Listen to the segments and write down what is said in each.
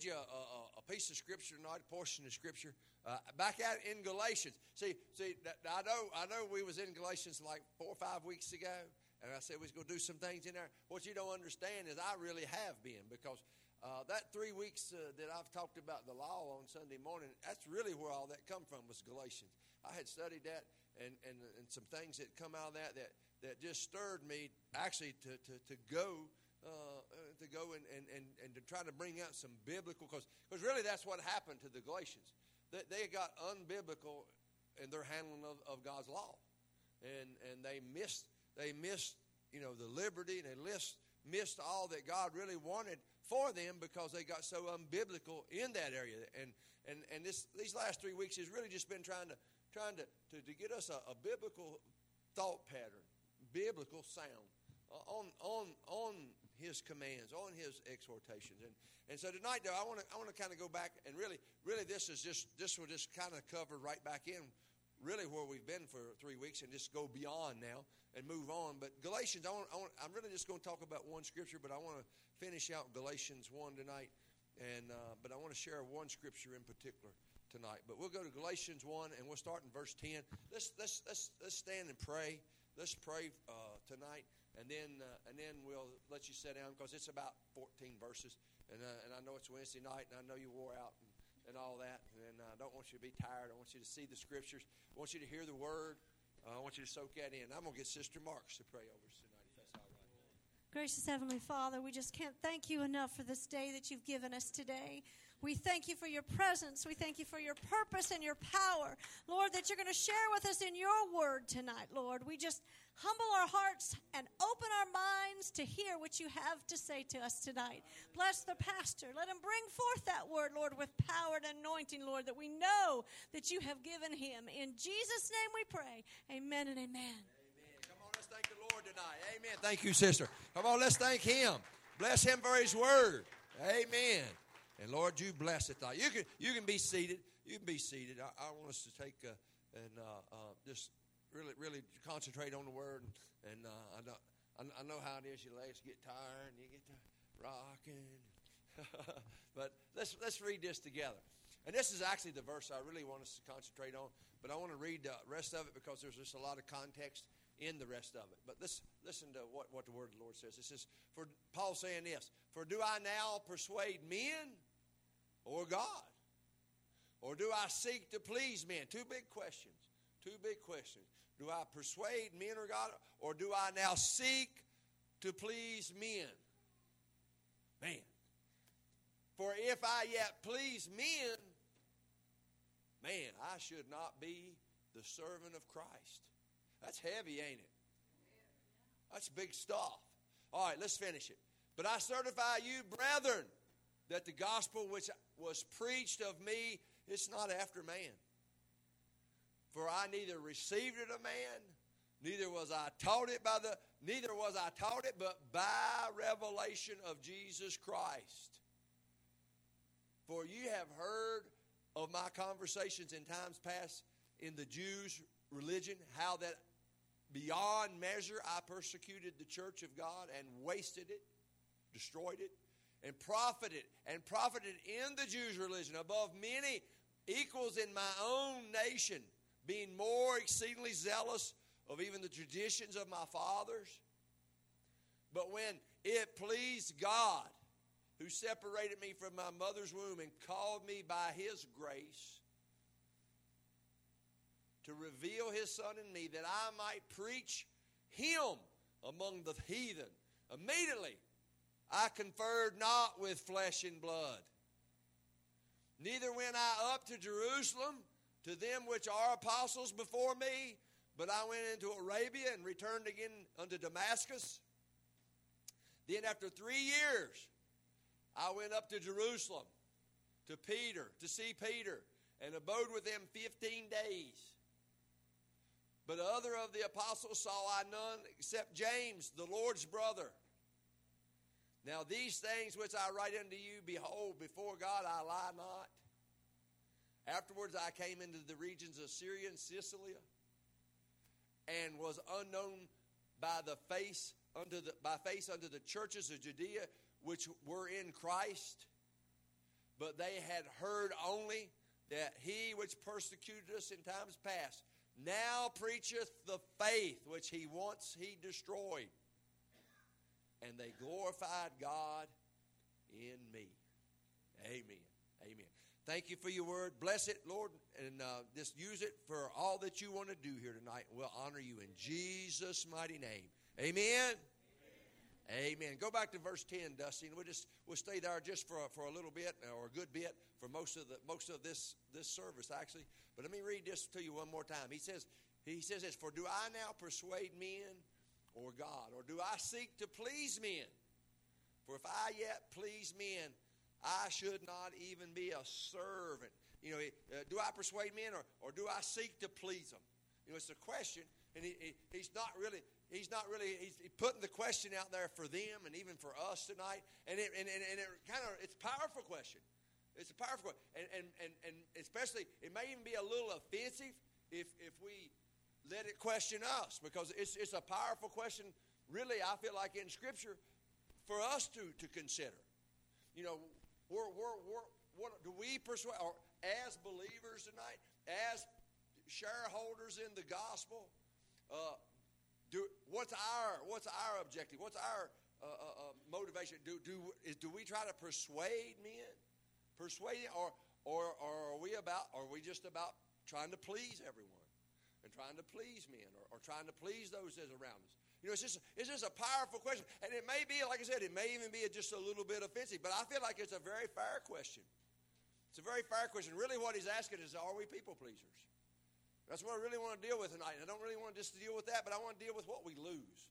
read you a, a, a piece of scripture tonight, a portion of scripture. Uh, back out in Galatians. See, see, I know, I know, we was in Galatians like four or five weeks ago, and I said we was going to do some things in there. What you don't understand is I really have been because uh, that three weeks uh, that I've talked about the law on Sunday morning, that's really where all that come from was Galatians. I had studied that and, and, and some things that come out of that that, that just stirred me actually to, to, to go uh, to go and, and, and, and to try to bring out some biblical because really that's what happened to the Galatians. They, they got unbiblical in their handling of, of God's law, and and they missed they missed you know the liberty and they missed missed all that God really wanted for them because they got so unbiblical in that area. And and and this these last three weeks has really just been trying to trying to to, to get us a, a biblical thought pattern, biblical sound uh, on on on his commands, on his exhortations. And and so tonight though I want to I want to kind of go back and really really this is just this will just kind of cover right back in really where we've been for three weeks and just go beyond now and move on. But Galatians, I want, I want, I'm really just going to talk about one scripture, but I want to finish out Galatians 1 tonight. And, uh, but I want to share one scripture in particular tonight. But we'll go to Galatians 1 and we'll start in verse 10. Let's, let's, let's, let's stand and pray. Let's pray uh, tonight. And then, uh, and then we'll let you sit down because it's about 14 verses. And, uh, and I know it's Wednesday night and I know you wore out. And, and all that. And uh, I don't want you to be tired. I want you to see the scriptures. I want you to hear the word. Uh, I want you to soak that in. I'm to get Sister Marks to pray over us tonight, if that's all right. Gracious Heavenly Father, we just can't thank you enough for this day that you've given us today. We thank you for your presence. We thank you for your purpose and your power. Lord, that you're going to share with us in your word tonight, Lord. We just humble our hearts and open our minds to hear what you have to say to us tonight. Bless the pastor. Let him bring forth that word, Lord, with power and anointing, Lord, that we know that you have given him. In Jesus' name we pray. Amen and amen. Amen. Come on, let's thank the Lord tonight. Amen. Thank you, sister. Come on, let's thank him. Bless him for his word. Amen. And Lord, you bless it. You can you can be seated. You can be seated. I, I want us to take uh, and uh, uh, just really really concentrate on the word. And uh, I know I know how it is. Your legs get tired and you get to rocking. but let's let's read this together. And this is actually the verse I really want us to concentrate on. But I want to read the rest of it because there's just a lot of context in the rest of it. But let's listen to what, what the word of the Lord says. It says, For Paul saying this, For do I now persuade men or God? Or do I seek to please men? Two big questions. Two big questions. Do I persuade men or God? Or do I now seek to please men? Man. For if I yet please men, man, I should not be the servant of Christ. That's heavy, ain't it? That's big stuff. All right, let's finish it. But I certify you, brethren, that the gospel which was preached of me, it's not after man. For I neither received it of man, neither was I taught it by the neither was I taught it, but by revelation of Jesus Christ. For you have heard of my conversations in times past in the Jews' religion, how that beyond measure I persecuted the church of God and wasted it, destroyed it and profited and profited in the Jews' religion above many equals in my own nation, being more exceedingly zealous of even the traditions of my fathers. But when it pleased God, who separated me from my mother's womb and called me by his grace to reveal his son in me that I might preach him among the heathen. Immediately, I conferred not with flesh and blood. Neither went I up to Jerusalem to them which are apostles before me, but I went into Arabia and returned again unto Damascus. Then, after three years, I went up to Jerusalem to Peter, to see Peter, and abode with them 15 days. But other of the apostles saw I none except James, the Lord's brother. Now, these things which I write unto you, behold, before God I lie not. Afterwards, I came into the regions of Syria and Cilicia, and was unknown by the face unto the by face unto the churches of Judea which were in Christ. but they had heard only that he which persecuted us in times past now preacheth the faith which he once he destroyed. And they glorified God in me. Amen. Amen. Thank you for your word. Bless it, Lord, and uh, just use it for all that you want to do here tonight. We'll honor you in Jesus' mighty name. Amen. Amen. Go back to verse 10, Dusty, and we'll just we'll stay there just for a, for a little bit or a good bit for most of the most of this this service actually. But let me read this to you one more time. He says he says this, for do I now persuade men or God, or do I seek to please men? For if I yet please men, I should not even be a servant. You know, uh, do I persuade men or, or do I seek to please them? You know, it's a question, and he, he, he's not really he's not really he's putting the question out there for them and even for us tonight. And it, and, and, and it kind of it's a powerful question. It's a powerful question and, and, and, and especially it may even be a little offensive if, if we let it question us because it's, it's a powerful question really i feel like in scripture for us to, to consider. You know we're, we're, we're, what do we persuade or as believers tonight as shareholders in the gospel uh, do, what's our what's our objective? What's our uh, uh, uh, motivation? Do do is, do we try to persuade men, persuade, or or, or are we about? Are we just about trying to please everyone and trying to please men, or, or trying to please those around us? You know, it's just it's just a powerful question, and it may be, like I said, it may even be just a little bit offensive, but I feel like it's a very fair question. It's a very fair question. Really, what he's asking is, are we people pleasers? That's what I really want to deal with tonight. I don't really want just to deal with that, but I want to deal with what we lose.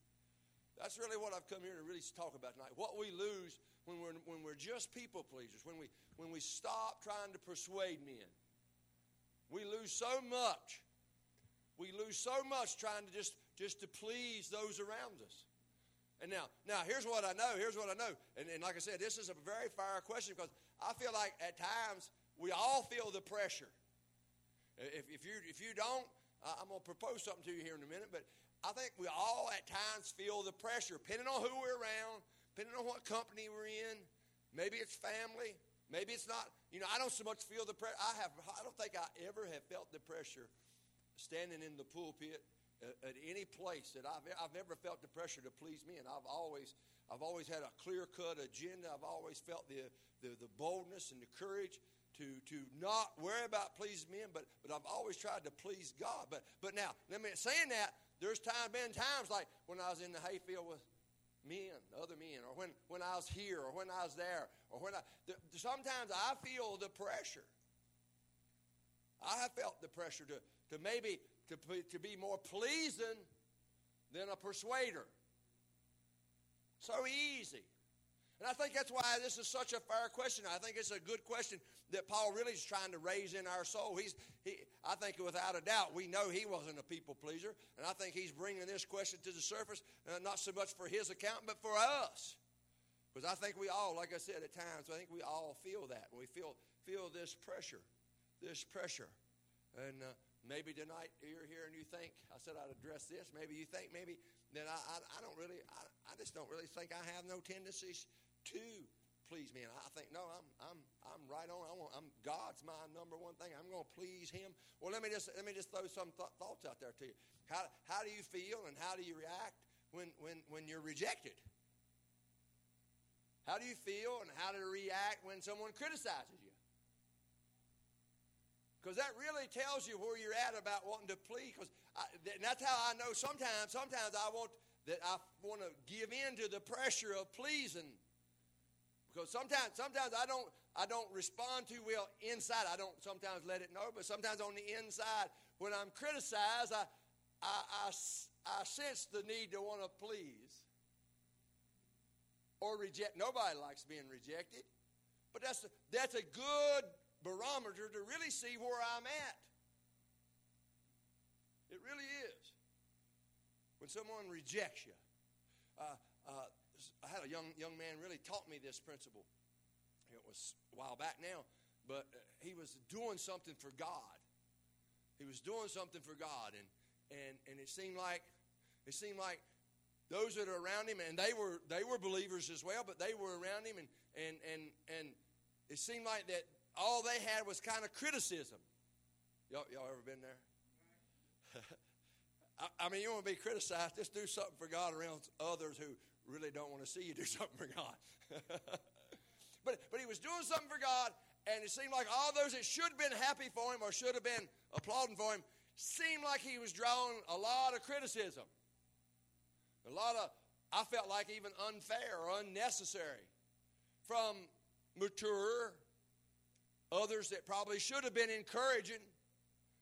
That's really what I've come here to really talk about tonight. What we lose when we're, when we're just people pleasers, when we, when we stop trying to persuade men. We lose so much. We lose so much trying to just, just to please those around us. And now, now here's what I know. Here's what I know. And, and like I said, this is a very fire question because I feel like at times we all feel the pressure. If, if, you, if you don't, uh, I'm going to propose something to you here in a minute, but I think we all at times feel the pressure, depending on who we're around, depending on what company we're in. Maybe it's family. Maybe it's not. You know, I don't so much feel the pressure. I have. I don't think I ever have felt the pressure standing in the pulpit at, at any place that I've. I've never felt the pressure to please me, and I've always. I've always had a clear cut agenda. I've always felt the, the, the boldness and the courage to, to not worry about pleasing men, but, but I've always tried to please God. But, but now, let me saying that, there's time, been times like when I was in the hayfield with men, other men, or when, when I was here, or when I was there, or when I, the, sometimes I feel the pressure. I have felt the pressure to, to maybe to, to be more pleasing than a persuader. So easy. And I think that's why this is such a fair question. I think it's a good question that Paul really is trying to raise in our soul. He's, he, I think without a doubt, we know he wasn't a people pleaser. And I think he's bringing this question to the surface, uh, not so much for his account, but for us. Because I think we all, like I said at times, I think we all feel that. We feel, feel this pressure, this pressure. And uh, maybe tonight you're here and you think, I said I'd address this. Maybe you think maybe that I, I, I don't really, I, I just don't really think I have no tendencies to please me. And I think, no, I'm, I'm, I'm right on. I want, I'm, God's my number one thing. I'm going to please Him. Well, let me just, let me just throw some th- thoughts out there to you. How, how do you feel and how do you react when, when, when you're rejected? How do you feel and how do you react when someone criticizes you? Because that really tells you where you're at about wanting to please. Because that's how I know sometimes, sometimes I want that I want to give in to the pressure of pleasing because sometimes, sometimes I don't, I don't respond too well inside. I don't sometimes let it know, but sometimes on the inside, when I'm criticized, I, I, I, I sense the need to want to please or reject. Nobody likes being rejected, but that's a, that's a good barometer to really see where I'm at. It really is. When someone rejects you. Uh, uh, I had a young young man really taught me this principle. It was a while back now, but uh, he was doing something for God. He was doing something for God, and and and it seemed like it seemed like those that are around him, and they were they were believers as well, but they were around him, and and and and it seemed like that all they had was kind of criticism. Y'all, y'all ever been there? I, I mean, you want to be criticized, just do something for God around others who really don't want to see you do something for God. but, but he was doing something for God, and it seemed like all those that should have been happy for him or should have been applauding for him seemed like he was drawing a lot of criticism. A lot of, I felt like even unfair or unnecessary from mature, others that probably should have been encouraging,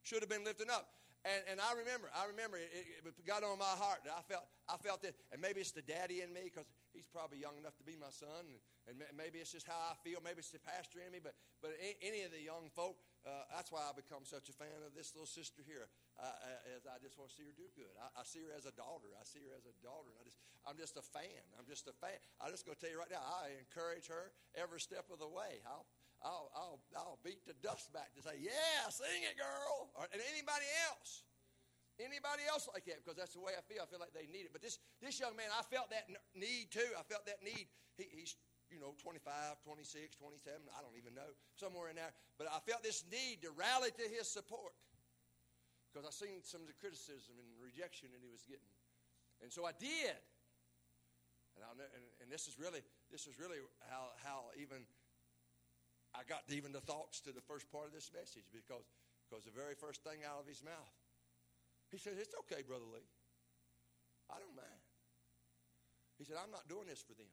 should have been lifting up. And, and I remember, I remember it, it, got on my heart I felt, I felt that, and maybe it's the daddy in me because he's probably young enough to be my son, and, and, maybe it's just how I feel. Maybe it's the pastor in me, but but any of the young folk, uh, that's why I become such a fan of this little sister here. Uh, as I just want to see her do good. I, I, see her as a daughter. I see her as a daughter, and I just I'm just a fan. I'm just a fan. I'm just going to tell you right now. I encourage her every step of the way. I'll I'll, I'll, I'll beat the dust back to say, yeah, sing it, girl. Or, and anybody else. Anybody else like that? Because that's the way I feel. I feel like they need it. But this, this young man, I felt that need too. I felt that need. He, he's, you know, 25, 26, 27, I don't even know, somewhere in there. But I felt this need to rally to his support because I seen some of the criticism and rejection that he was getting. And so I did. And, I, and, and this is really, this is really how, how even I got even the thoughts to the first part of this message because, because the very first thing out of his mouth, he said, It's okay, Brother Lee. I don't mind. He said, I'm not doing this for them.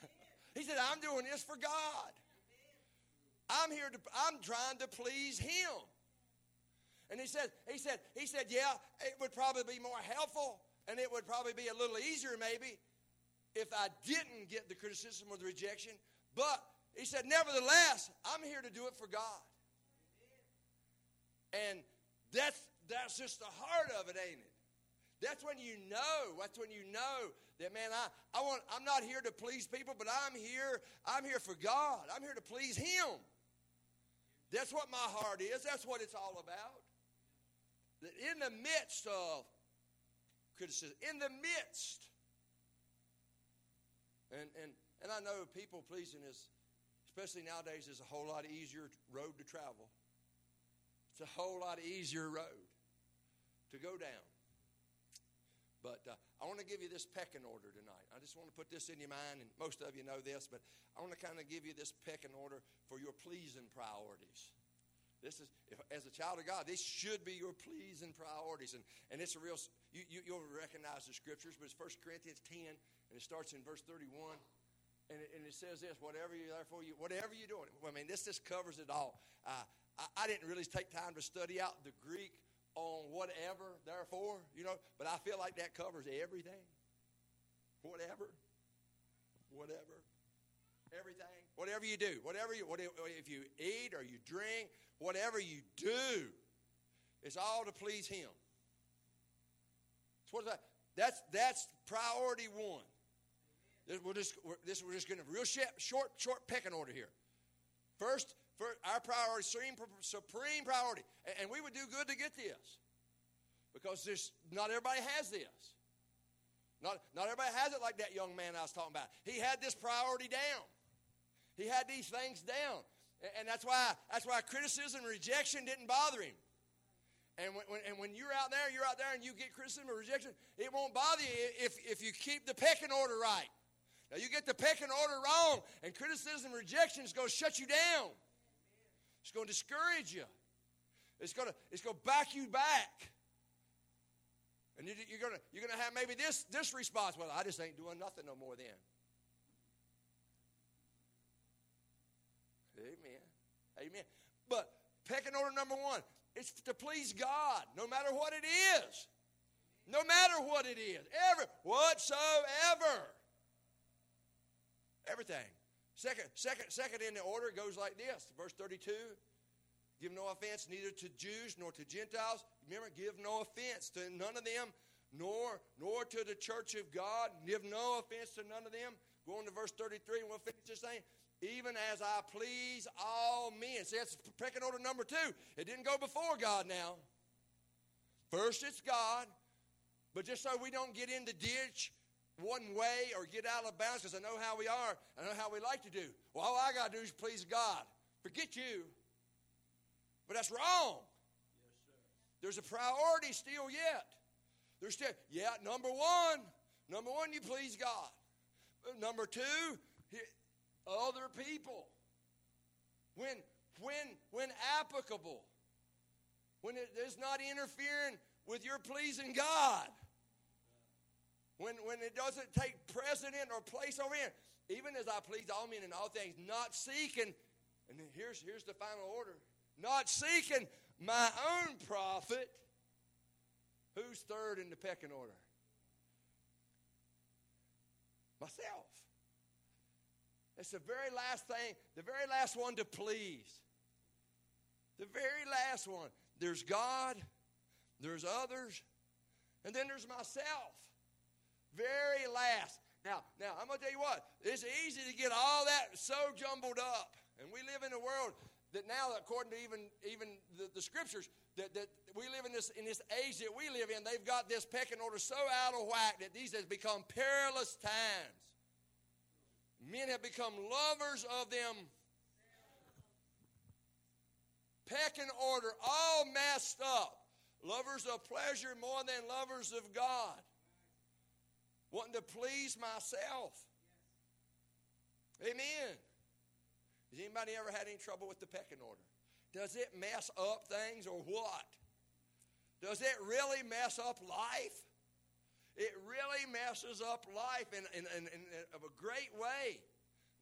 he said, I'm doing this for God. I'm here to, I'm trying to please Him. And he said, he said, he said, yeah, it would probably be more helpful and it would probably be a little easier maybe if I didn't get the criticism or the rejection. But he said, nevertheless, I'm here to do it for God. And that's that's just the heart of it, ain't it? That's when you know. That's when you know that man, I, I want I'm not here to please people, but I'm here, I'm here for God. I'm here to please Him. That's what my heart is. That's what it's all about. That in the midst of criticism, in the midst and, and, and I know people pleasing is, especially nowadays, is a whole lot easier road to travel. It's a whole lot easier road to go down. But uh, I want to give you this pecking order tonight. I just want to put this in your mind, and most of you know this, but I want to kind of give you this pecking order for your pleasing priorities. This is, if, as a child of God, this should be your pleasing priorities. And, and it's a real, you, you, you'll recognize the scriptures, but it's 1 Corinthians 10, and it starts in verse 31. And it, and it says this, whatever you, therefore you, whatever you're doing. I mean, this just covers it all. Uh, I, I didn't really take time to study out the Greek on whatever, therefore, you know, but I feel like that covers everything. Whatever, whatever, everything, whatever you do, whatever you, whatever, if you eat or you drink, whatever you do, it's all to please Him. So what? That's that's priority one. We're just, we're, this, we're just going to real short, short pecking order here. First, our priority, supreme, supreme priority. And, and we would do good to get this because there's, not everybody has this. Not, not everybody has it like that young man I was talking about. He had this priority down. He had these things down. And, and that's why that's why criticism and rejection didn't bother him. And when, when, and when you're out there, you're out there and you get criticism or rejection, it won't bother you if, if you keep the pecking order right. Now, you get the pecking order wrong, and criticism rejection is going to shut you down. It's going to discourage you. It's going to, it's going to back you back. And you, are going to, you're going to have maybe this, this response well, I just ain't doing nothing no more then. Amen. Amen. But pecking order number one it's to please God, no matter what it is. No matter what it is. Ever. Whatsoever. Everything. Second, second, second in the order goes like this. Verse 32. Give no offense neither to Jews nor to Gentiles. Remember, give no offense to none of them, nor nor to the church of God. Give no offense to none of them. Go on to verse 33 and we'll finish this thing. Even as I please all men. See, that's pecking order number two. It didn't go before God now. First it's God, but just so we don't get in the ditch one way or get out of bounds because I know how we are. I know how we like to do. Well, all I got to do is please God. Forget you. But that's wrong. There's a priority still yet. There's still, yeah, number one, number one, you please God. Uh, number two, other people. When, when, when applicable. When it is not interfering with your pleasing God. When, when it doesn't take precedent or place over here. Even as I please all men in all things, not seeking, and here's, here's the final order, not seeking my own profit. Who's third in the pecking order? Myself. It's the very last thing, the very last one to please. The very last one. There's God, there's others, and then there's myself. Very last. Now, now I'm gonna tell you what, it's easy to get all that so jumbled up. And we live in a world that now, according to even, even the, the scriptures, that, that we live in this, in this age that we live in, they've got this pecking order so out of whack that these has become perilous times. Men have become lovers of them. Pecking order, all messed up. Lovers of pleasure more than lovers of God. Wanting to please myself. Amen. Has anybody ever had any trouble with the pecking order? Does it mess up things or what? Does it really mess up life? It really messes up life in, in, in, in of a great way.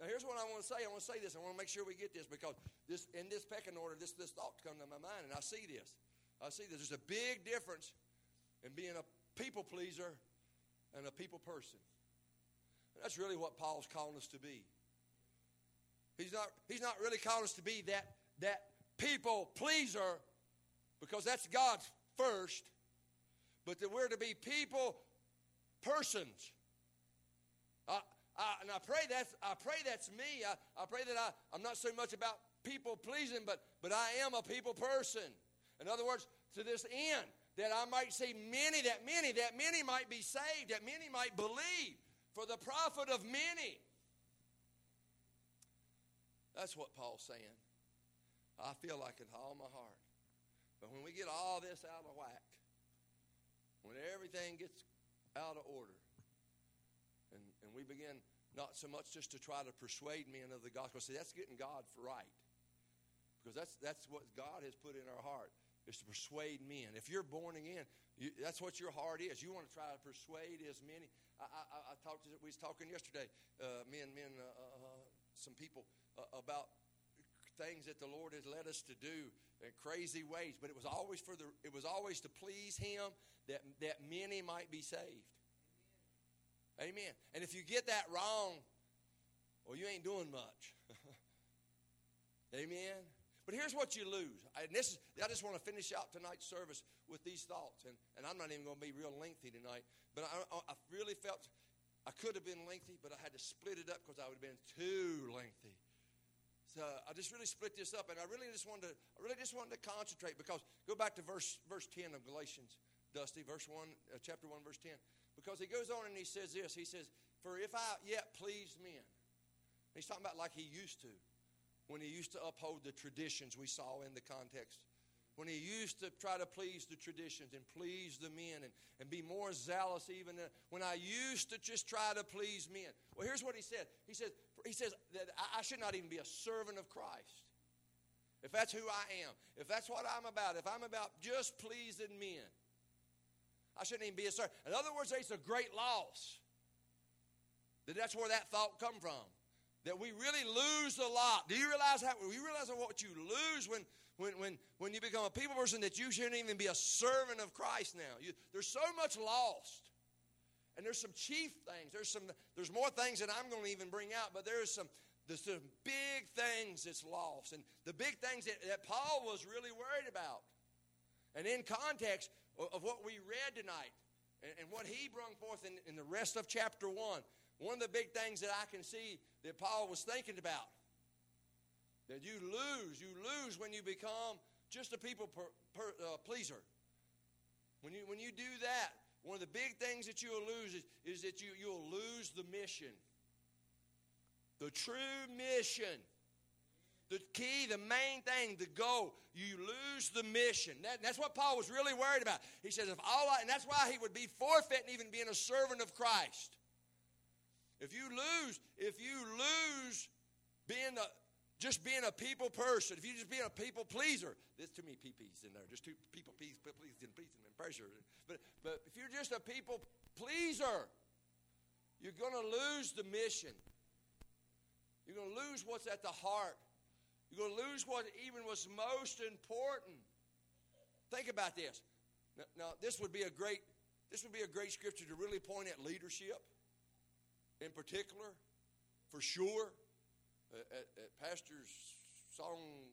Now, here's what I want to say. I want to say this. I want to make sure we get this because this in this pecking order, this, this thought comes to my mind, and I see this. I see this. There's a big difference in being a people pleaser and a people person. And that's really what Paul's calling us to be. He's not, he's not really calling us to be that, that people pleaser because that's God's first, but that we're to be people persons. I, I, and I pray that's I pray that's me. I, I pray that I, I'm not so much about people pleasing, but but I am a people person. In other words, to this end, that I might see many, that many, that many might be saved, that many might believe for the profit of many. That's what Paul's saying. I feel like it all my heart. But when we get all this out of whack, when everything gets out of order, and, and we begin not so much just to try to persuade men of the gospel. See, that's getting God right. Because that's, that's what God has put in our heart, is to persuade men. If you're born again, you, that's what your heart is. You want to try to persuade as many. I, I, I talked to, we was talking yesterday, uh, men, men, uh, uh, some people uh, about things that the Lord has led us to do in crazy ways, but it was always for the it was always to please Him that that many might be saved. Amen. And if you get that wrong, well, you ain't doing much. Amen. But here's what you lose. And this is, I just want to finish out tonight's service with these thoughts. And, and I'm not even going to be real lengthy tonight. But I, I really felt I could have been lengthy, but I had to split it up because I would have been too lengthy. So I just really split this up, and I really just wanted to, I really just wanted to concentrate because go back to verse verse ten of Galatians, Dusty, verse one, uh, chapter one, verse ten, because he goes on and he says this. He says, "For if I yet please men," he's talking about like he used to, when he used to uphold the traditions we saw in the context when he used to try to please the traditions and please the men and, and be more zealous even uh, when I used to just try to please men. Well, here's what he said. He says, he says that I should not even be a servant of Christ. If that's who I am, if that's what I'm about, if I'm about just pleasing men, I shouldn't even be a servant. In other words, it's a great loss. That that's where that thought come from. That we really lose a lot. Do you realize how? You realize what you lose when when, when, when you become a people person that you shouldn't even be a servant of Christ now. You, there's so much lost. And there's some chief things. There's some there's more things that I'm going to even bring out, but there's some there's some big things that's lost. And the big things that, that Paul was really worried about. And in context of, what we read tonight and, and what he brought forth in, in the rest of chapter 1, one of the big things that I can see that Paul was thinking about that you lose. You lose when you become just a people per, per, uh, pleaser. When you, when you do that, one of the big things that you'll lose is, is that you, you'll lose the mission. The true mission. The key, the main thing, the goal, you lose the mission. That, that's what Paul was really worried about. He says, if all I, and that's why he would be forfeiting even being a servant of Christ. If you lose, if you lose being a, just being a people person, if you just being a people pleaser, there's too many PPs in there. Just two people pleasing, pleasing, pleasing, and pressure. But, but if you're just a people pleaser, you're going to lose the mission. You're going to lose what's at the heart. You're going to lose what even was most important. Think about this. Now, now, this would be a great this would be a great scripture to really point at leadership in particular, for sure. At, at, pastors, song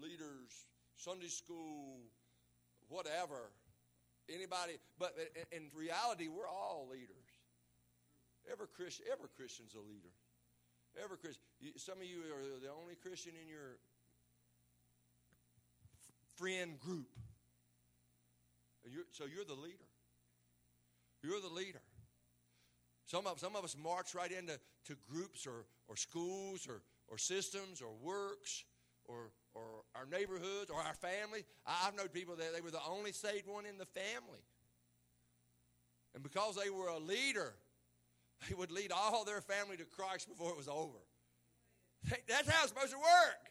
leaders, Sunday school, whatever, anybody. But in reality, we're all leaders. Every Christian, every Christian's a leader. Ever Christian. Some of you are the only Christian in your friend group. You're, so you're the leader. You're the leader. Some of, some of us march right into to groups or, or schools or, or systems or works or, or our neighborhoods or our family. I've known people that they were the only saved one in the family. And because they were a leader, they would lead all their family to Christ before it was over. That's how it's supposed to work.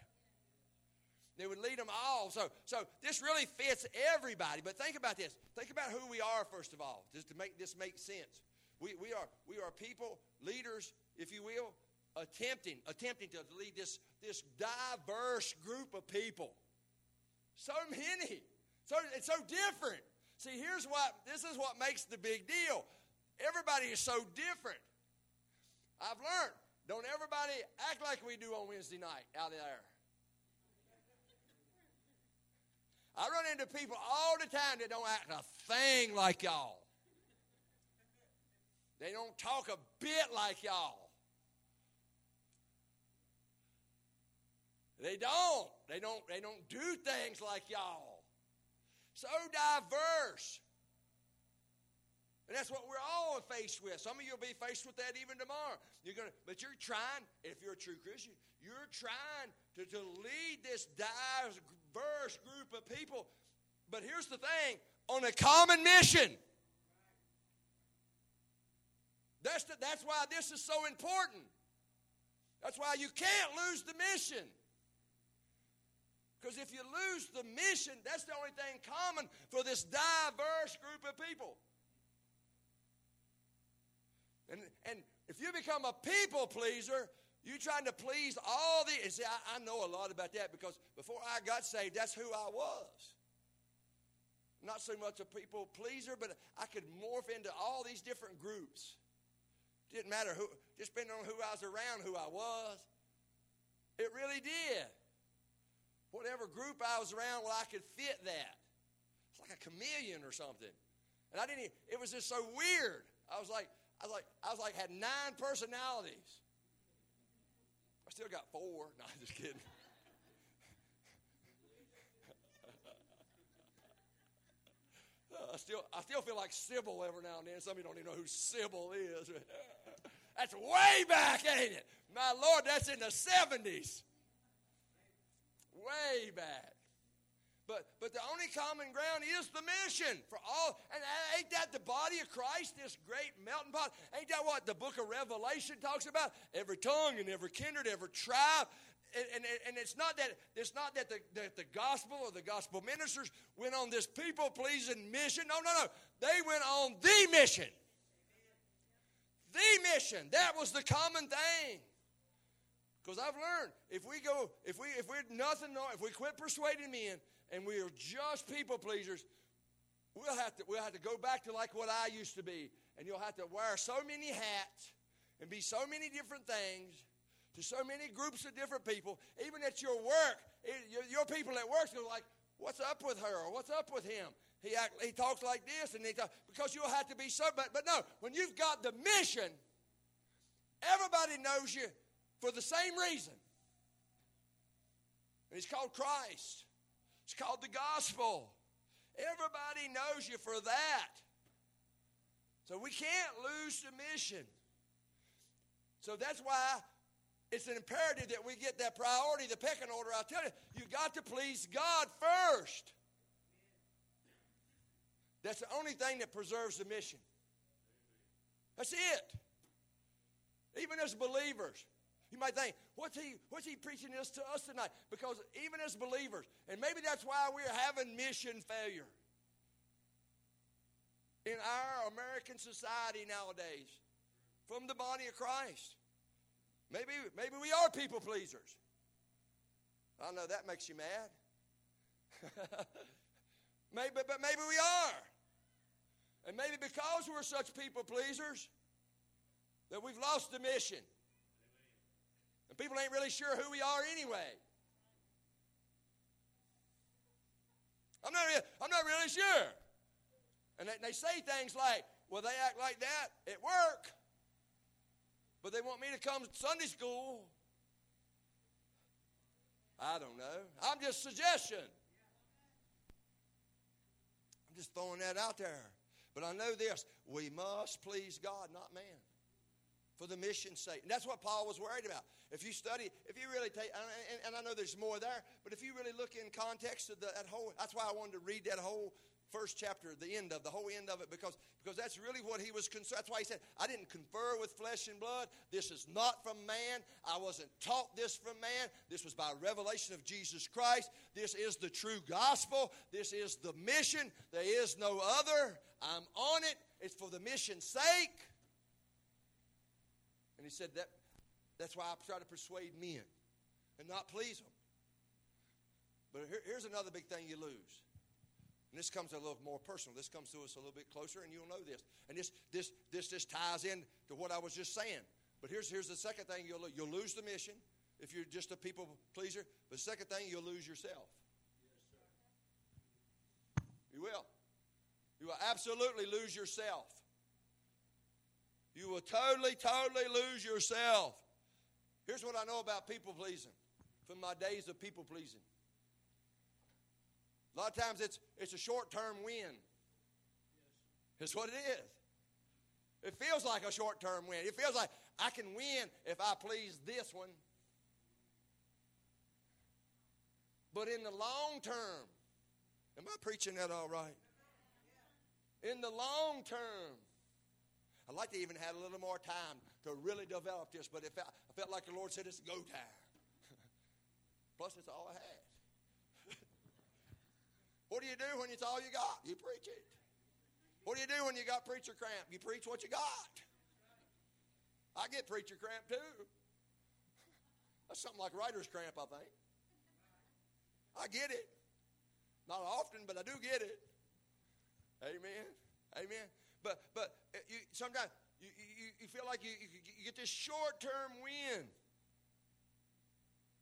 They would lead them all. So, so this really fits everybody. But think about this. Think about who we are, first of all, just to make this make sense. We, we, are, we are people, leaders, if you will, attempting, attempting to lead this, this diverse group of people. So many. So it's so different. See, here's what this is what makes the big deal. Everybody is so different. I've learned, don't everybody act like we do on Wednesday night out there. I run into people all the time that don't act a thing like y'all. They don't talk a bit like y'all. They don't. They don't they don't do things like y'all. So diverse. And that's what we're all faced with. Some of you will be faced with that even tomorrow. You're gonna, but you're trying, if you're a true Christian, you're trying to, to lead this diverse group of people. But here's the thing on a common mission. That's, the, that's why this is so important. That's why you can't lose the mission. Because if you lose the mission, that's the only thing common for this diverse group of people. And, and if you become a people pleaser, you're trying to please all the. And see, I, I know a lot about that because before I got saved, that's who I was. Not so much a people pleaser, but I could morph into all these different groups. Didn't matter who, just depending on who I was around, who I was. It really did. Whatever group I was around, well, I could fit that. It's like a chameleon or something. And I didn't, even, it was just so weird. I was like, I was like, I was like, had nine personalities. I still got four. No, I'm just kidding. I still, I still feel like Sybil every now and then. Some of you don't even know who Sybil is. that's way back, ain't it? My Lord, that's in the 70s. Way back. But, but the only common ground is the mission for all. And ain't that the body of Christ, this great melting pot? Ain't that what the book of Revelation talks about? Every tongue and every kindred, every tribe. And, and, and it's not that it's not that the, that the gospel or the gospel ministers went on this people pleasing mission. No, no, no. They went on the mission. The mission. That was the common thing. Because I've learned if we go, if we if we're nothing, if we quit persuading men and we are just people pleasers, we'll have to we'll have to go back to like what I used to be, and you'll have to wear so many hats and be so many different things to so many groups of different people. Even at your work, your, your people at work go like, "What's up with her?" or "What's up with him?" He act, he talks like this, and he because you'll have to be so. But but no, when you've got the mission, everybody knows you for the same reason. And it's called Christ. It's called the gospel. Everybody knows you for that. So we can't lose the mission. So that's why it's an imperative that we get that priority, the pecking order. I tell you, you got to please God first. That's the only thing that preserves the mission. That's it. Even as believers, you might think, what's he, what's he preaching this to us tonight? Because even as believers, and maybe that's why we're having mission failure in our American society nowadays from the body of Christ. Maybe, maybe we are people pleasers. I know that makes you mad. maybe, but maybe we are. And maybe because we're such people pleasers that we've lost the mission. And people ain't really sure who we are anyway. I'm not, I'm not really sure. And they, they say things like, well, they act like that at work, but they want me to come to Sunday school. I don't know. I'm just suggestion. Just throwing that out there. But I know this we must please God, not man for the mission's sake. And that's what Paul was worried about. If you study, if you really take, and, and I know there's more there, but if you really look in context of the, that whole, that's why I wanted to read that whole first chapter, the end of the whole end of it, because because that's really what he was concerned. That's why he said, "I didn't confer with flesh and blood. This is not from man. I wasn't taught this from man. This was by revelation of Jesus Christ. This is the true gospel. This is the mission. There is no other. I'm on it. It's for the mission's sake." And he said that that's why I try to persuade men and not please them. But here, here's another big thing you lose. And this comes a little more personal. This comes to us a little bit closer, and you'll know this. And this this this just ties in to what I was just saying. But here's here's the second thing you'll. You'll lose the mission if you're just a people pleaser. But the second thing, you'll lose yourself. You will. You will absolutely lose yourself. You will totally, totally lose yourself. Here's what I know about people pleasing from my days of people pleasing. A lot of times it's, it's a short term win. It's what it is. It feels like a short term win. It feels like I can win if I please this one. But in the long term, am I preaching that all right? In the long term, I'd like to even had a little more time to really develop this, but it felt, I felt like the Lord said it's go time. Plus, it's all I had. What do you do when it's all you got? You preach it. What do you do when you got preacher cramp? You preach what you got. I get preacher cramp too. That's something like writer's cramp, I think. I get it. Not often, but I do get it. Amen. Amen. But but uh, you, sometimes you, you, you feel like you, you get this short term win.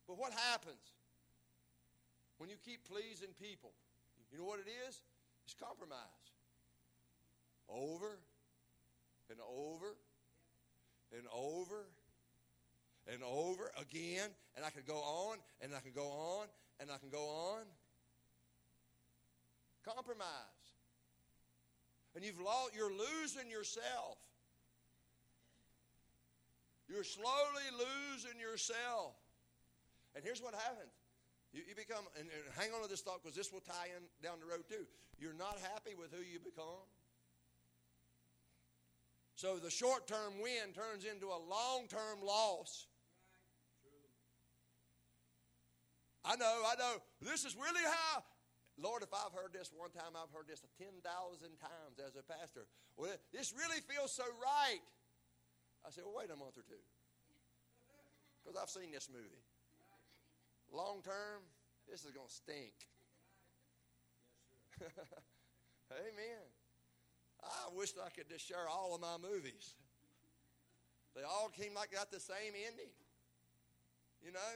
But what happens when you keep pleasing people? You know what it is? It's compromise. Over and over and over and over again. And I can go on and I can go on and I can go on. Compromise and you've lost, you're losing yourself. You're slowly losing yourself. And here's what happens. You, you become, and, and hang on to this thought because this will tie in down the road too. You're not happy with who you become. So the short term win turns into a long term loss. I know, I know. This is really how Lord, if I've heard this one time, I've heard this 10,000 times as a pastor. Well, this really feels so right. I said, well, wait a month or two. Because I've seen this movie. Long term, this is going to stink. Amen. I wish I could just share all of my movies. They all came like got the same ending. You know?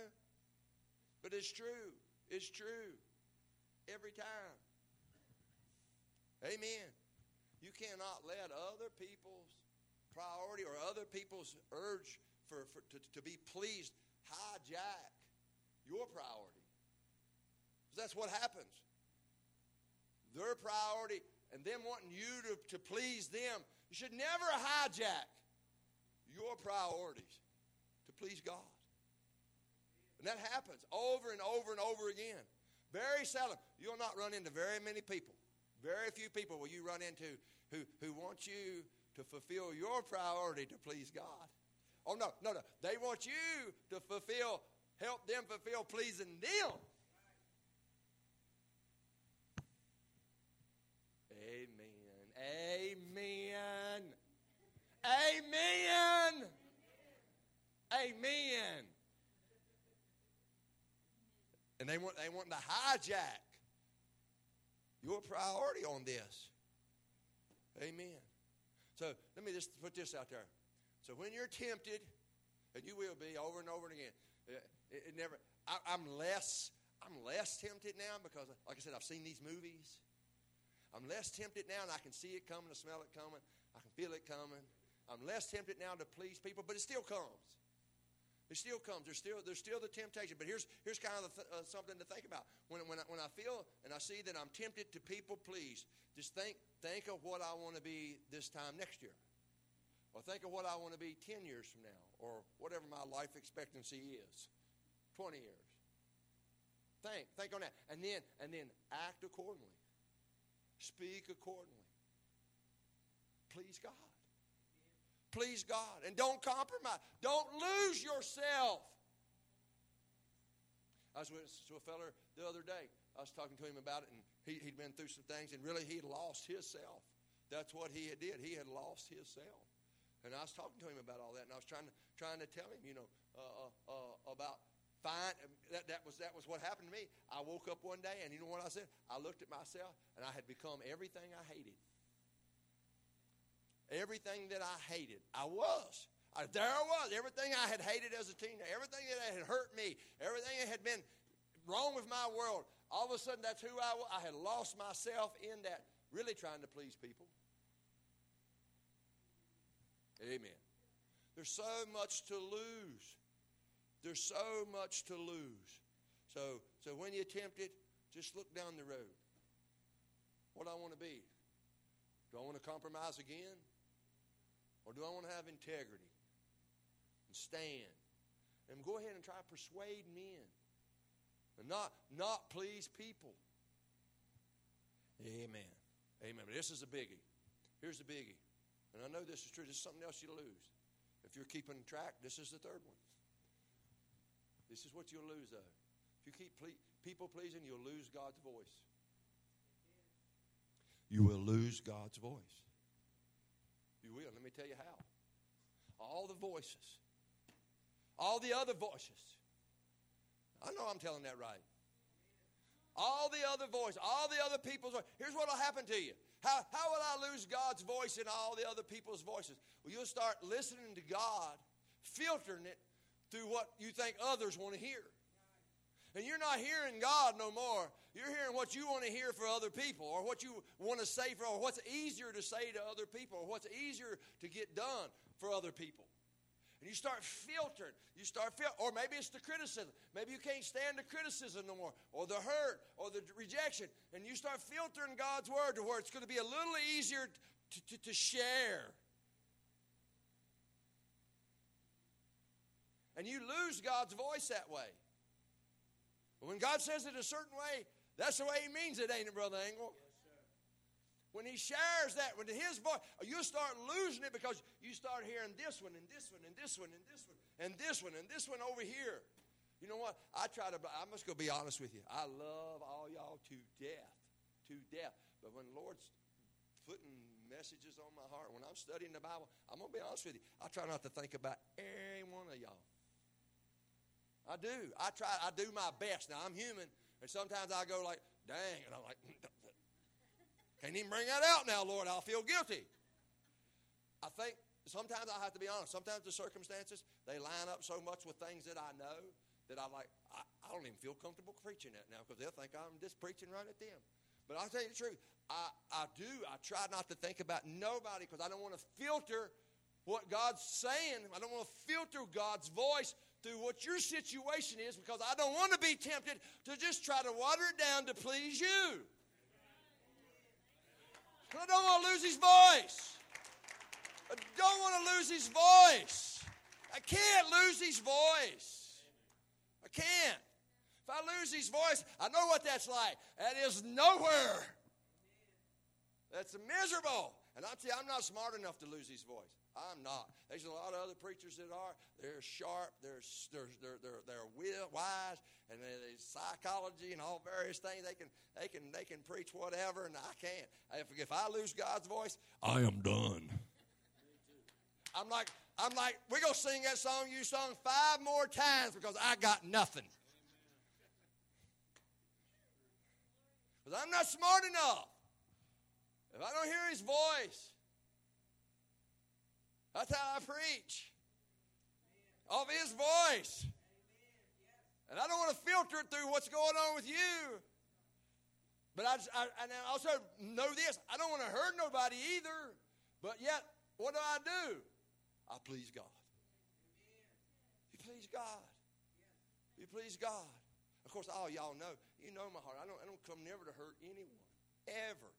But it's true. It's true every time. Amen. You cannot let other people's priority or other people's urge for, for to, to be pleased hijack your priority. That's what happens. Their priority and them wanting you to, to please them You should never hijack your priorities to please God. And that happens over and over and over again. Very seldom. You'll not run into very many people. Very few people will you run into who, who want you to fulfill your priority to please God. Oh, no, no, no. They want you to fulfill, help them fulfill pleasing them. Amen. Amen. Amen. Amen. And they want they want to hijack your priority on this. Amen. So let me just put this out there. So when you're tempted, and you will be over and over and again, it, it never. I, I'm less. I'm less tempted now because, like I said, I've seen these movies. I'm less tempted now, and I can see it coming, I smell it coming, I can feel it coming. I'm less tempted now to please people, but it still comes. It still comes. There's still there's still the temptation. But here's here's kind of th- uh, something to think about. When when I, when I feel and I see that I'm tempted to people please, just think think of what I want to be this time next year, or think of what I want to be ten years from now, or whatever my life expectancy is, twenty years. Think think on that, and then and then act accordingly. Speak accordingly. Please God. Please God. And don't compromise. Don't lose yourself. I was with to a feller the other day. I was talking to him about it, and he, had been through some things, and really he lost himself. That's what he had did. He had lost himself. And I was talking to him about all that, and I was trying to trying to tell him, you know, uh, uh, uh, about fine. Um, that, that was that was what happened to me. I woke up one day, and you know what I said? I looked at myself, and I had become everything I hated. Everything that I hated, I was. I, there I was. Everything I had hated as a teenager, everything that had hurt me, everything that had been wrong with my world, all of a sudden that's who I was. I had lost myself in that, really trying to please people. Amen. There's so much to lose. There's so much to lose. So, so when you're it, just look down the road. What do I want to be? Do I want to compromise again? Or do I want to have integrity and stand and go ahead and try to persuade men and not, not please people? Amen. Amen. But this is a biggie. Here's the biggie. And I know this is true. This is something else you lose. If you're keeping track, this is the third one. This is what you'll lose, though. If you keep ple- people pleasing, you'll lose God's voice. You will lose God's voice. You will. Let me tell you how. All the voices, all the other voices. I know I'm telling that right. All the other voices, all the other people's voices. Here's what will happen to you. How, how will I lose God's voice in all the other people's voices? Well, you'll start listening to God, filtering it through what you think others want to hear. And you're not hearing God no more. You're hearing what you want to hear for other people, or what you want to say for, or what's easier to say to other people, or what's easier to get done for other people. And you start filtering. You start fil- or maybe it's the criticism. Maybe you can't stand the criticism no more, or the hurt, or the rejection. And you start filtering God's word to where it's going to be a little easier to, to, to share. And you lose God's voice that way. When God says it a certain way, that's the way He means it, ain't it, Brother Engel? When He shares that with His voice, you'll start losing it because you start hearing this one and this one and this one and this one and this one and this one over here. You know what? I try to, I must go be honest with you. I love all y'all to death, to death. But when the Lord's putting messages on my heart, when I'm studying the Bible, I'm going to be honest with you. I try not to think about every one of y'all. I do. I try. I do my best. Now I'm human, and sometimes I go like, "Dang," and I'm like, "Can't even bring that out now, Lord. I'll feel guilty." I think sometimes I have to be honest. Sometimes the circumstances they line up so much with things that I know that I like. I, I don't even feel comfortable preaching that now because they'll think I'm just preaching right at them. But I'll tell you the truth. I, I do. I try not to think about nobody because I don't want to filter what God's saying. I don't want to filter God's voice through what your situation is because I don't want to be tempted to just try to water it down to please you. I don't want to lose his voice. I don't want to lose his voice. I can't lose his voice. I can't. If I lose his voice, I know what that's like. That is nowhere. That's miserable. And I tell you, I'm not smart enough to lose his voice. I'm not. There's a lot of other preachers that are. They're sharp. They're they're they're they're, they're wise, and they psychology and all various things. They can they can they can preach whatever, and I can't. If if I lose God's voice, I am done. I'm like I'm like we're gonna sing that song you sung five more times because I got nothing. Because I'm not smart enough. If I don't hear his voice, that's how I preach. Of his voice. And I don't want to filter it through what's going on with you. But I, just, I, and I also know this I don't want to hurt nobody either. But yet, what do I do? I please God. You please God. You please God. Of course, all y'all know, you know my heart. I don't, I don't come never to hurt anyone. Ever.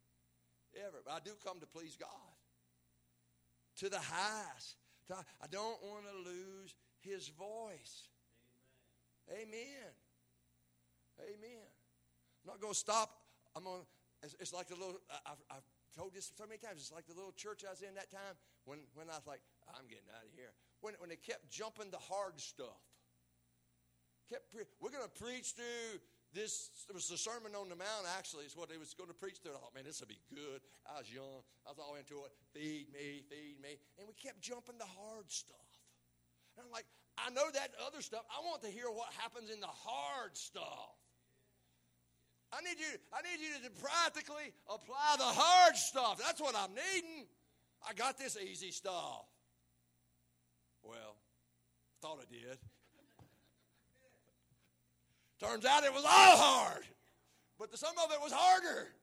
Ever. But I do come to please God to the highest. I don't want to lose his voice. Amen. Amen. Amen. I'm not going to stop. I'm going. It's, it's like the little. I've, I've told this so many times. It's like the little church I was in that time when when I was like, I'm getting out of here. When when they kept jumping the hard stuff. Kept pre- we're going to preach through this was the Sermon on the Mount, actually, is what he was going to preach through. I thought, man, this will be good. I was young. I was all into it. Feed me, feed me. And we kept jumping the hard stuff. And I'm like, I know that other stuff. I want to hear what happens in the hard stuff. I need you, I need you to practically apply the hard stuff. That's what I'm needing. I got this easy stuff. Well, thought I did. Turns out it was all hard, but the, some of it was harder.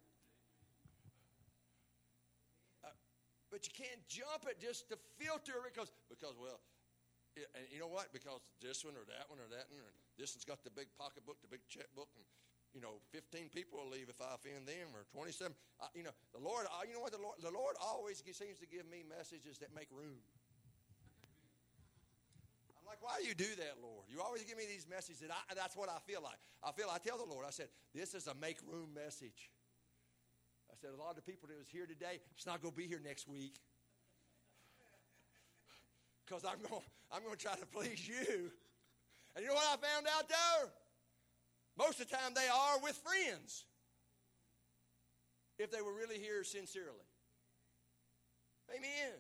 Uh, but you can't jump it just to filter because, because well, it, and you know what? Because this one or that one or that one, or this one's got the big pocketbook, the big checkbook, and you know, 15 people will leave if I offend them, or 27. Uh, you know, the Lord, you know what? The Lord, the Lord always seems to give me messages that make room like, why do you do that, Lord? You always give me these messages that I, that's what I feel like. I feel, I tell the Lord, I said, this is a make room message. I said, a lot of the people that was here today, it's not going to be here next week. Because I'm going, I'm going to try to please you. And you know what I found out though? Most of the time they are with friends. If they were really here sincerely. Amen.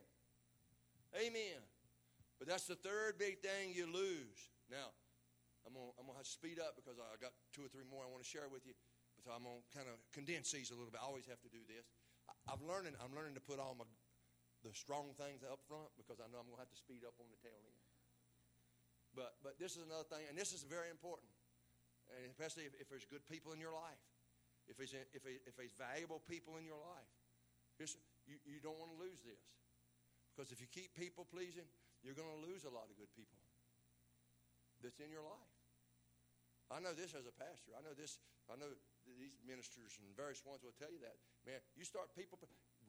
Amen. But that's the third big thing you lose. Now, I'm going I'm to have to speed up because I got two or three more I want to share with you. So I'm going to kind of condense these a little bit. I always have to do this. I, am learning, I'm learning to put all my the strong things up front because I know I'm going to have to speed up on the tail end. But, but this is another thing, and this is very important, and especially if, if there's good people in your life, if there's, if, if there's valuable people in your life. you, you don't want to lose this. Because if you keep people pleasing, you're going to lose a lot of good people that's in your life. I know this as a pastor. I know this. I know these ministers and various ones will tell you that. Man, you start people,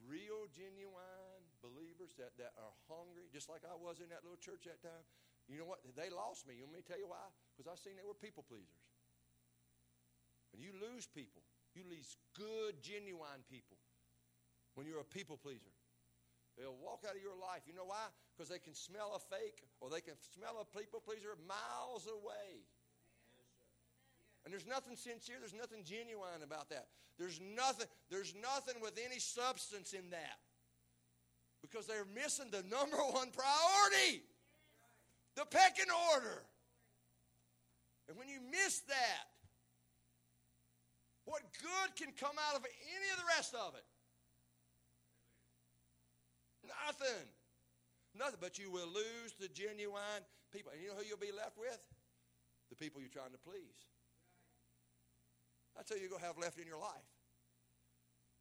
real, genuine believers that, that are hungry, just like I was in that little church that time. You know what? They lost me. Want me tell you why? Because I seen they were people pleasers. And you lose people, you lose good, genuine people when you're a people pleaser. They'll walk out of your life. You know why? Because they can smell a fake or they can smell a people pleaser miles away. And there's nothing sincere, there's nothing genuine about that. There's nothing, there's nothing with any substance in that. Because they're missing the number one priority. The pecking order. And when you miss that, what good can come out of any of the rest of it? Nothing. Nothing. But you will lose the genuine people. And you know who you'll be left with? The people you're trying to please. That's who you're going to have left in your life.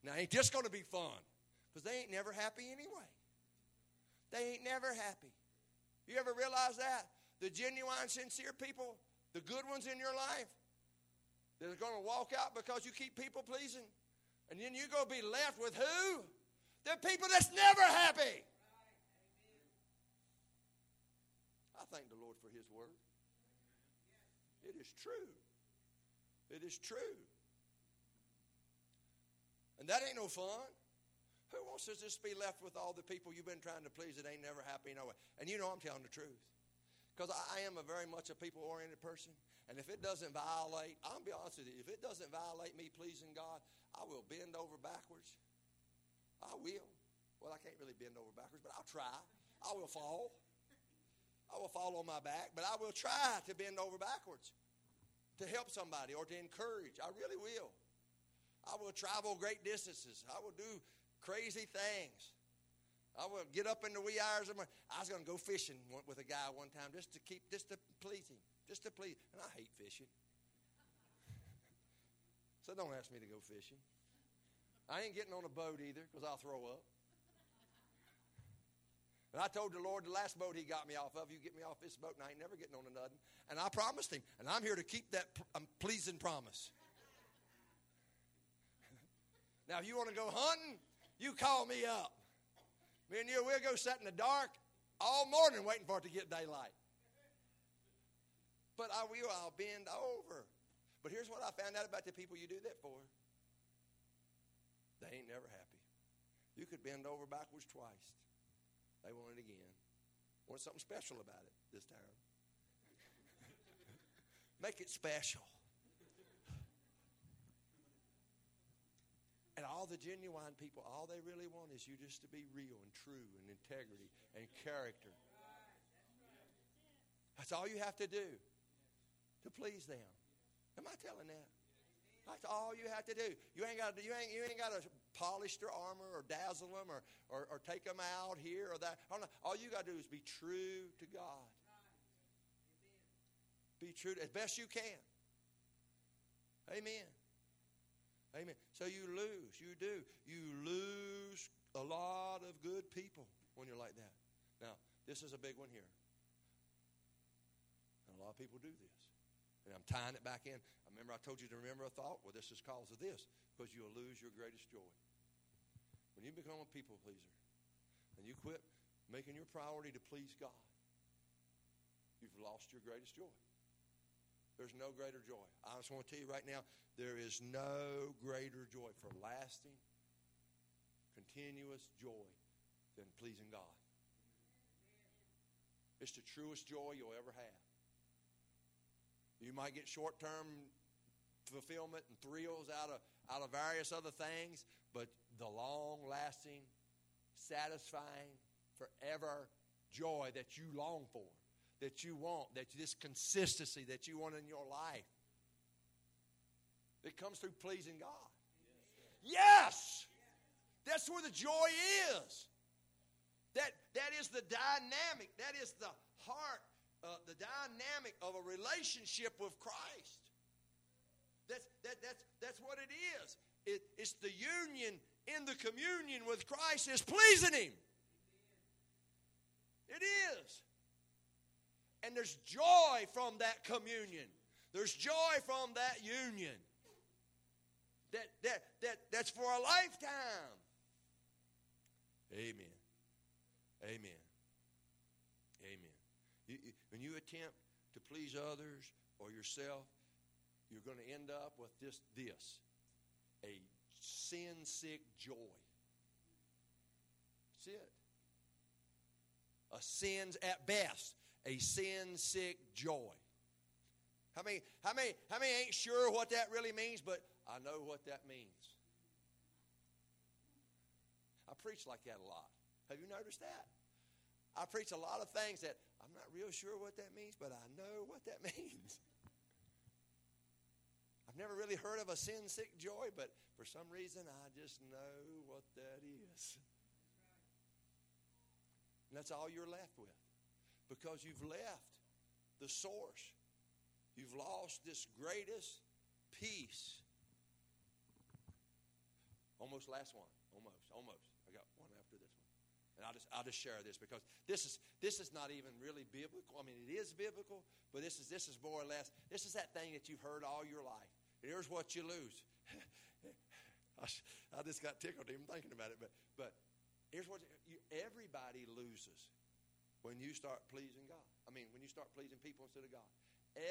Now, ain't just going to be fun because they ain't never happy anyway. They ain't never happy. You ever realize that? The genuine, sincere people, the good ones in your life, they're going to walk out because you keep people pleasing. And then you're going to be left with who? They're people that's never happy. I thank the Lord for His word. It is true. It is true. And that ain't no fun. Who wants to just be left with all the people you've been trying to please that ain't never happy no way? And you know I'm telling the truth. Because I am a very much a people oriented person. And if it doesn't violate, I'll be honest with you, if it doesn't violate me pleasing God, I will bend over backwards. I will. Well, I can't really bend over backwards, but I'll try. I will fall. I will fall on my back, but I will try to bend over backwards to help somebody or to encourage. I really will. I will travel great distances. I will do crazy things. I will get up in the wee hours of my. I was going to go fishing with a guy one time just to keep, just to please him, just to please. And I hate fishing, so don't ask me to go fishing. I ain't getting on a boat either because I'll throw up. And I told the Lord the last boat He got me off of, you get me off this boat, and I ain't never getting on another. And I promised Him, and I'm here to keep that um, pleasing promise. now, if you want to go hunting, you call me up. Me and you, we'll go sit in the dark all morning waiting for it to get daylight. But I will, I'll bend over. But here's what I found out about the people you do that for. They ain't never happy. You could bend over backwards twice. They want it again. Want something special about it this time. Make it special. And all the genuine people, all they really want is you just to be real and true and integrity and character. That's all you have to do to please them. Am I telling that? That's all you have to do. You ain't got you ain't, you ain't got to polish their armor or dazzle them or, or, or take them out here or that. All you got to do is be true to God. Be true to, as best you can. Amen. Amen. So you lose. You do. You lose a lot of good people when you're like that. Now, this is a big one here. And a lot of people do this. And I'm tying it back in. I remember I told you to remember a thought. Well, this is cause of this, because you'll lose your greatest joy. When you become a people pleaser and you quit making your priority to please God, you've lost your greatest joy. There's no greater joy. I just want to tell you right now, there is no greater joy for lasting, continuous joy than pleasing God. It's the truest joy you'll ever have. You might get short term fulfillment and thrills out of, out of various other things, but the long lasting, satisfying, forever joy that you long for, that you want, that this consistency that you want in your life, it comes through pleasing God. Yes! That's where the joy is. That, that is the dynamic, that is the heart uh, the dynamic of a relationship with Christ. That's, that, that's, that's what it is. It, it's the union in the communion with Christ is pleasing Him. It is. And there's joy from that communion. There's joy from that union. That, that, that, that's for a lifetime. Amen. Amen. Amen. When you attempt to please others or yourself, you're going to end up with just this a sin sick joy. That's it. A sin's, at best, a sin sick joy. How many, how, many, how many ain't sure what that really means, but I know what that means? I preach like that a lot. Have you noticed that? I preach a lot of things that not real sure what that means, but I know what that means. I've never really heard of a sin sick joy, but for some reason I just know what that is. And that's all you're left with because you've left the source. You've lost this greatest peace. Almost last one. Almost. Almost. And I'll just, I'll just share this because this is, this is not even really biblical. I mean, it is biblical, but this is, this is more or less, this is that thing that you've heard all your life. Here's what you lose. I, just got tickled even thinking about it, but, but here's what you, everybody loses. when you start pleasing God. I mean, when you start pleasing people instead of God.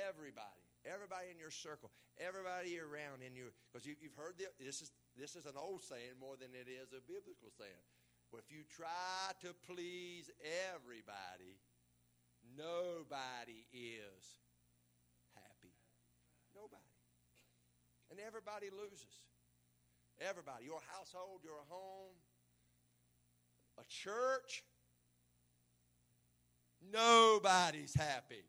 Everybody, everybody in your circle, everybody around in your, because you, have heard the, this is this is an old saying more than it is a biblical saying. But if you try to please everybody, nobody is happy. Nobody. And everybody loses. Everybody. Your household, your home, a church, nobody's happy.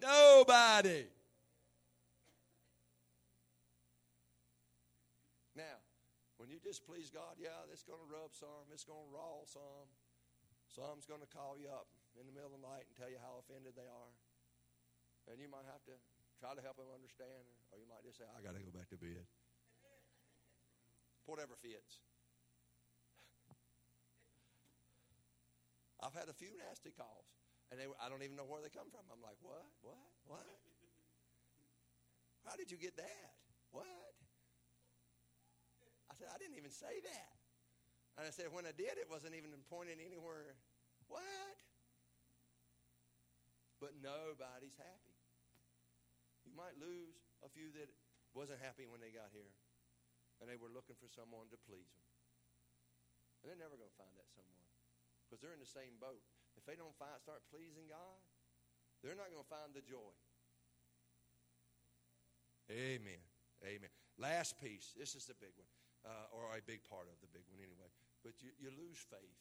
Nobody. Now, when you displease God, yeah, it's going to rub some, it's going to raw some. Some's going to call you up in the middle of the night and tell you how offended they are. And you might have to try to help them understand, or you might just say, I got to go back to bed. Whatever fits. I've had a few nasty calls. And they, I don't even know where they come from. I'm like, what? What? What? How did you get that? What? I said, I didn't even say that. And I said, when I did, it wasn't even pointing anywhere. What? But nobody's happy. You might lose a few that wasn't happy when they got here, and they were looking for someone to please them. And they're never going to find that someone because they're in the same boat. If they don't find, start pleasing God, they're not going to find the joy. Amen. Amen. Last piece. This is the big one, uh, or a big part of the big one anyway. But you, you lose faith.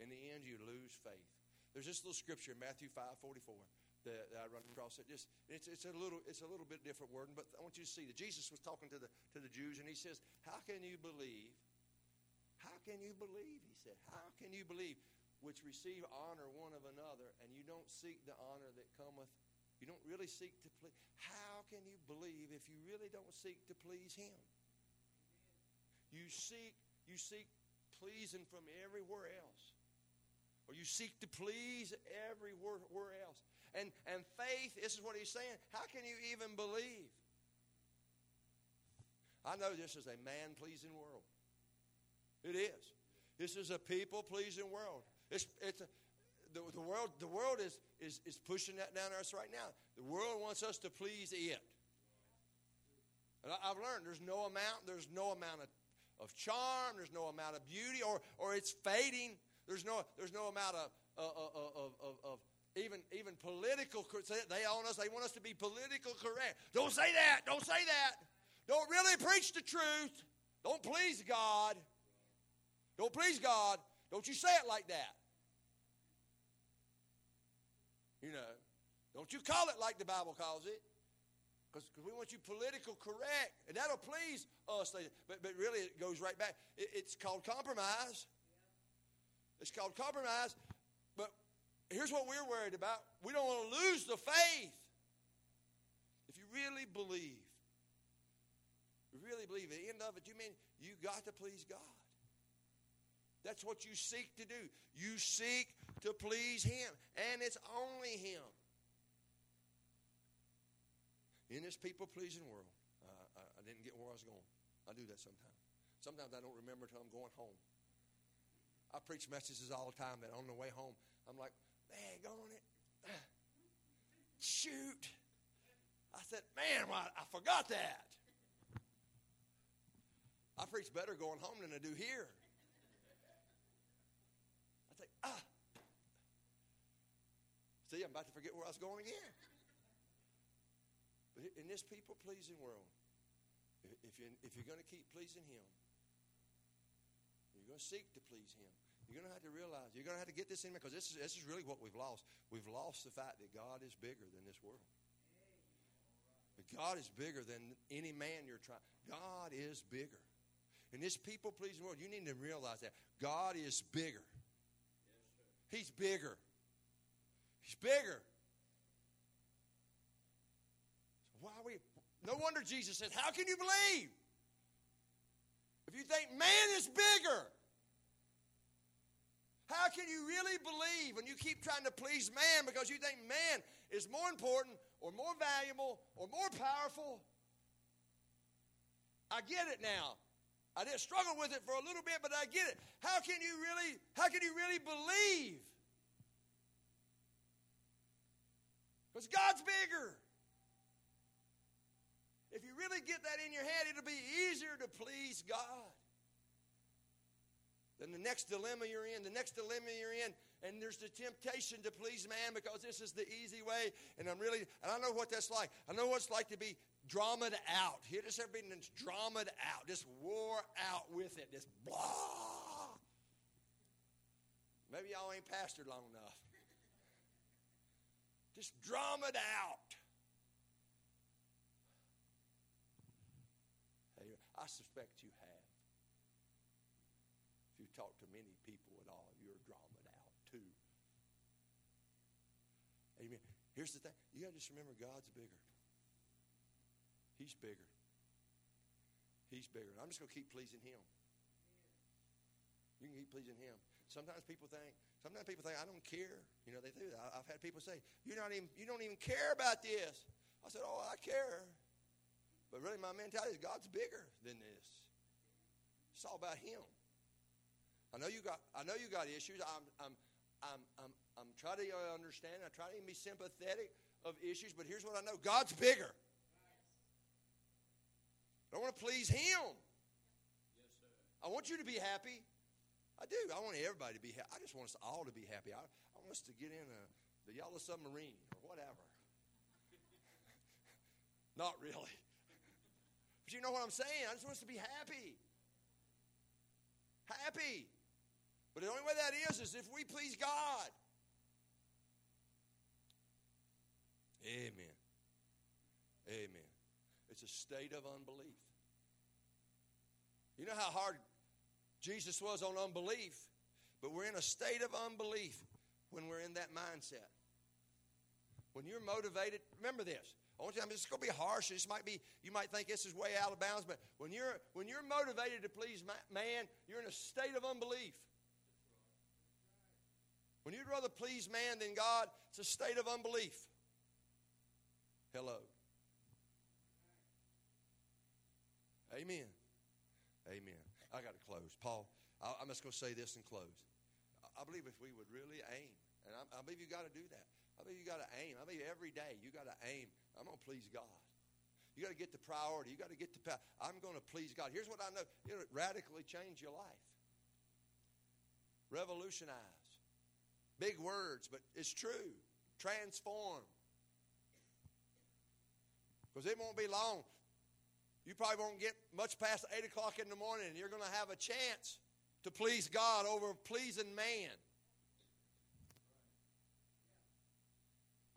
In the end, you lose faith. There's this little scripture, in Matthew 5 44, that, I run across. It just it's, it's a little it's a little bit different word, but I want you to see that Jesus was talking to the to the Jews, and he says, "How can you believe? How can you believe?" He said, "How can you believe?" which receive honor one of another, and you don't seek the honor that cometh. You don't really seek to please. How can you believe if you really don't seek to please Him? You seek, you seek pleasing from everywhere else. Or you seek to please everywhere else. And, and faith, this is what he's saying. How can you even believe? I know this is a man pleasing world. It is. This is a people pleasing world. It's, it's a, the, the, world, the world is, is, is pushing that down on us right now. The world wants us to please it. And I, have learned there's no amount, there's no amount of, of charm, there's no amount of beauty, or, or it's fading. There's no, there's no amount of, uh, uh, uh, of, of, of even, even political, they own us, they want us to be political correct. Don't say that, don't say that. Don't really preach the truth. Don't please God. Don't please God. Don't you say it like that. You know, don't you call it like the Bible calls it. Because we want you political correct. And that'll please us. But, but really, it goes right back. It, it's called compromise. It's called compromise. But here's what we're worried about we don't want to lose the faith. If you really believe, really believe, at the end of it, you mean you got to please God. That's what you seek to do. You seek to please Him, and it's only Him. In this people pleasing world, I, I didn't get where I was going. I do that sometimes. Sometimes I don't remember until I'm going home. I preach messages all the time that on the way home, I'm like, man, on it. Shoot. I said, man, I forgot that. I preach better going home than I do here. I think, ah! See, I'm about to forget where I was going again. In this people pleasing world, if you're, if you're going to keep pleasing Him, you're going to seek to please Him. You're going to have to realize, you're going to have to get this in because this is, this is really what we've lost. We've lost the fact that God is bigger than this world. But God is bigger than any man you're trying. God is bigger. In this people pleasing world, you need to realize that God is bigger. He's bigger. He's bigger. So why we? No wonder Jesus says, How can you believe? If you think man is bigger, how can you really believe when you keep trying to please man because you think man is more important or more valuable or more powerful? I get it now. I did struggle with it for a little bit, but I get it. How can you really, how can you really believe? Because God's bigger. If you really get that in your head, it'll be easier to please God. than the next dilemma you're in, the next dilemma you're in, and there's the temptation to please man because this is the easy way. And I'm really, and I know what that's like. I know what it's like to be dramaed out. Here, just everybody that's dramaed out, just wore out with it, just blah. Maybe y'all ain't pastored long enough. Just dramaed out. I suspect you have. If you talk to many people at all, you're dramaed out too. Amen. Here's the thing you got to just remember God's bigger. He's bigger. He's bigger. And I'm just going to keep pleasing Him. You can keep pleasing Him. Sometimes people think, sometimes people think I don't care. You know, they do. I've had people say, "You're not even, you don't even care about this." I said, "Oh, I care," but really, my mentality is God's bigger than this. It's all about Him. I know you got, I know you got issues. I'm, I'm, I'm, I'm, I'm trying to understand. I try to be sympathetic of issues, but here's what I know: God's bigger. I want to please Him. Yes, sir. I want you to be happy. I do. I want everybody to be happy. I just want us all to be happy. I, I want us to get in a, the yellow submarine or whatever. Not really. But you know what I'm saying? I just want us to be happy. Happy. But the only way that is is if we please God. Amen. Amen. It's a state of unbelief. You know how hard Jesus was on unbelief, but we're in a state of unbelief when we're in that mindset. When you're motivated, remember this. I mean, it's going to be harsh. This might be, you might think this is way out of bounds, but when you're, when you're motivated to please man, you're in a state of unbelief. When you'd rather please man than God, it's a state of unbelief. Hello. Amen. Amen. I got to close. Paul, I'm just going to say this and close. I believe if we would really aim, and I, believe you got to do that. I believe you got to aim. I believe every day you got to aim. I'm going to please God. You got to get the priority. You got to get the. Power. I'm going to please God. Here's what I know. It'll radically change your life. Revolutionize. Big words, but it's true. Transform. Because it won't be long. You probably won't get much past 8 o'clock in the morning, and you're going to have a chance to please God over pleasing man.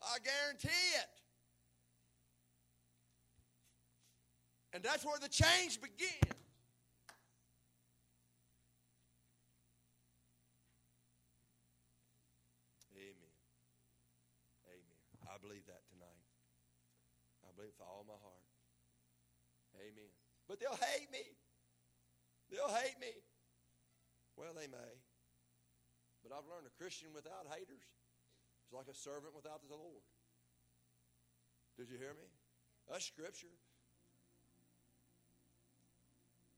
I guarantee it. And that's where the change begins. Amen. Amen. I believe that tonight. I believe with all my heart. Amen. But they'll hate me. They'll hate me. Well, they may. But I've learned a Christian without haters is like a servant without the Lord. Did you hear me? That's scripture.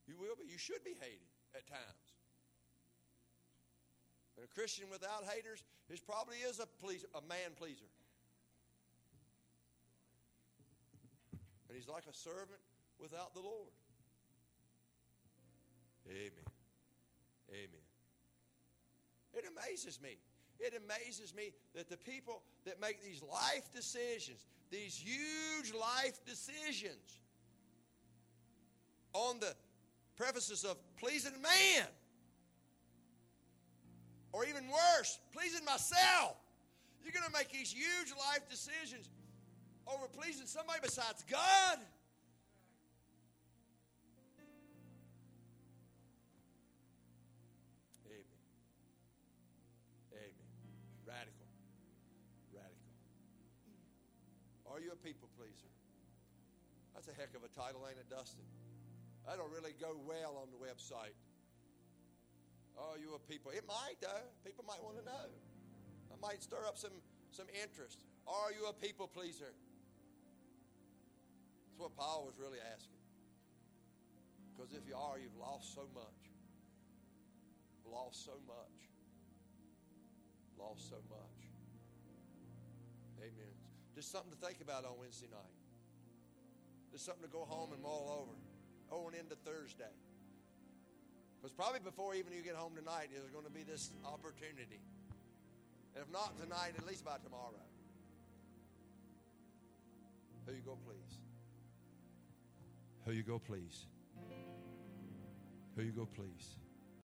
You will be. You should be hated at times. And a Christian without haters is probably is a, please, a man pleaser. And he's like a servant without the Lord. Amen. Amen. It amazes me. It amazes me that the people that make these life decisions, these huge life decisions, on the prefaces of pleasing man, or even worse, pleasing myself. You're going to make these huge life decisions over pleasing somebody besides God? Amen. Amen. Radical. Radical. Are you a people pleaser? That's a heck of a title, ain't it, Dustin? That'll really go well on the website. Are you a people? It might, though. People might want to know. I might stir up some, some interest. Are you a people pleaser? That's what Paul was really asking. Because if you are, you've lost so much. Lost so much. Lost so much. Amen. Just something to think about on Wednesday night. Just something to go home and mull over. And into Thursday. Because probably before even you get home tonight, there's going to be this opportunity. And if not tonight, at least by tomorrow. Who you go, please? Who you go, please? Who you go, please?